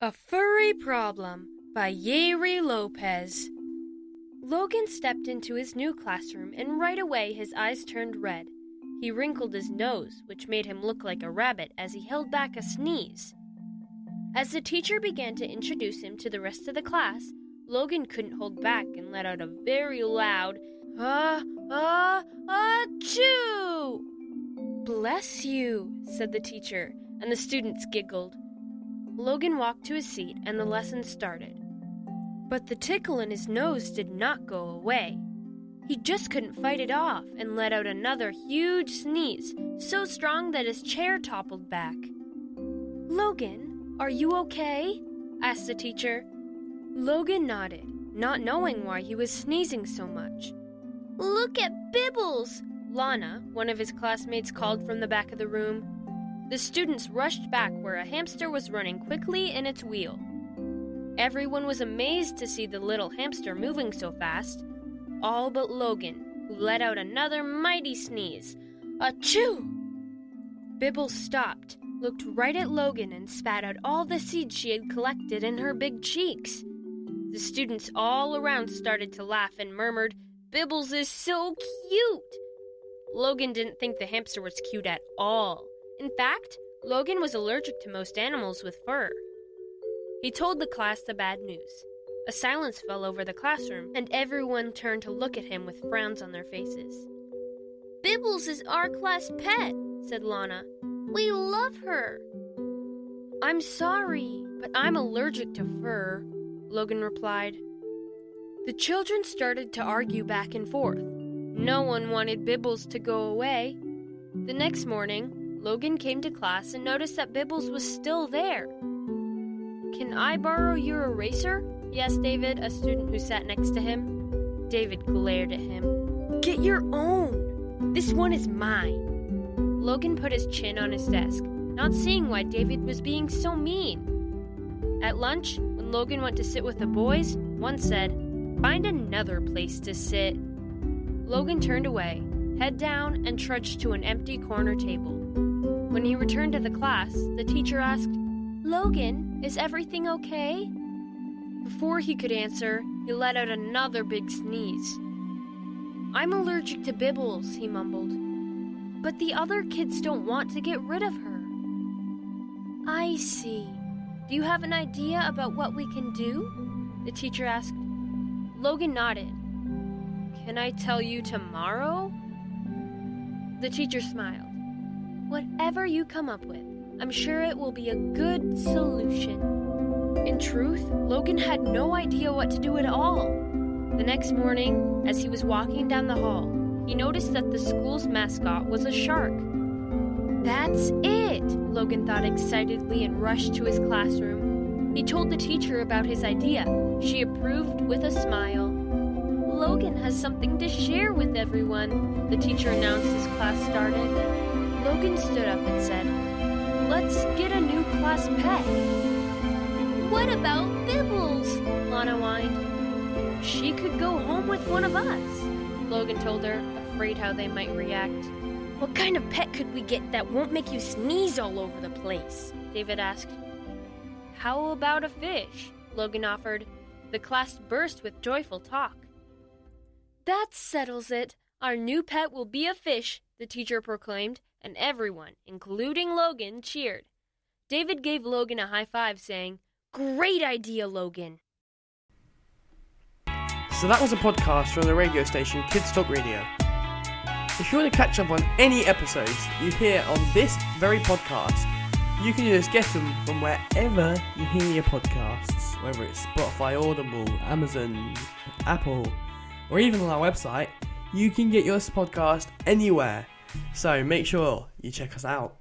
A Furry Problem by Yeri Lopez. Logan stepped into his new classroom and right away his eyes turned red. He wrinkled his nose, which made him look like a rabbit as he held back a sneeze. As the teacher began to introduce him to the rest of the class, Logan couldn't hold back and let out a very loud, ah, ah, achoo! Bless you, said the teacher, and the students giggled. Logan walked to his seat and the lesson started. But the tickle in his nose did not go away. He just couldn't fight it off and let out another huge sneeze, so strong that his chair toppled back. Logan, are you okay? asked the teacher. Logan nodded, not knowing why he was sneezing so much. Look at Bibbles! Lana, one of his classmates, called from the back of the room. The students rushed back where a hamster was running quickly in its wheel. Everyone was amazed to see the little hamster moving so fast, all but Logan, who let out another mighty sneeze. Achoo! Bibble stopped, looked right at Logan, and spat out all the seeds she had collected in her big cheeks. The students all around started to laugh and murmured, Bibbles is so cute! Logan didn't think the hamster was cute at all. In fact, Logan was allergic to most animals with fur. He told the class the bad news. A silence fell over the classroom, and everyone turned to look at him with frowns on their faces. Bibbles is our class pet, said Lana. We love her. I'm sorry, but I'm allergic to fur, Logan replied. The children started to argue back and forth. No one wanted Bibbles to go away. The next morning, Logan came to class and noticed that Bibbles was still there. Can I borrow your eraser? he asked David, a student who sat next to him. David glared at him. Get your own! This one is mine. Logan put his chin on his desk, not seeing why David was being so mean. At lunch, when Logan went to sit with the boys, one said, Find another place to sit. Logan turned away, head down, and trudged to an empty corner table. When he returned to the class, the teacher asked, Logan, is everything okay? Before he could answer, he let out another big sneeze. I'm allergic to Bibbles, he mumbled. But the other kids don't want to get rid of her. I see. Do you have an idea about what we can do? The teacher asked. Logan nodded. Can I tell you tomorrow? The teacher smiled. Whatever you come up with, I'm sure it will be a good solution. In truth, Logan had no idea what to do at all. The next morning, as he was walking down the hall, he noticed that the school's mascot was a shark. That's it! Logan thought excitedly and rushed to his classroom. He told the teacher about his idea. She approved with a smile. Logan has something to share with everyone, the teacher announced as class started. Logan stood up and said, Let's get a new class pet. What about Bibbles? Lana whined. She could go home with one of us, Logan told her, afraid how they might react. What kind of pet could we get that won't make you sneeze all over the place? David asked. How about a fish? Logan offered. The class burst with joyful talk. That settles it. Our new pet will be a fish, the teacher proclaimed, and everyone, including Logan, cheered. David gave Logan a high five, saying, Great idea, Logan. So that was a podcast from the radio station Kids Talk Radio. If you want to catch up on any episodes you hear on this very podcast, you can just get them from wherever you hear your podcasts, whether it's Spotify, Audible, Amazon, Apple, or even on our website. You can get your podcast anywhere. So make sure you check us out.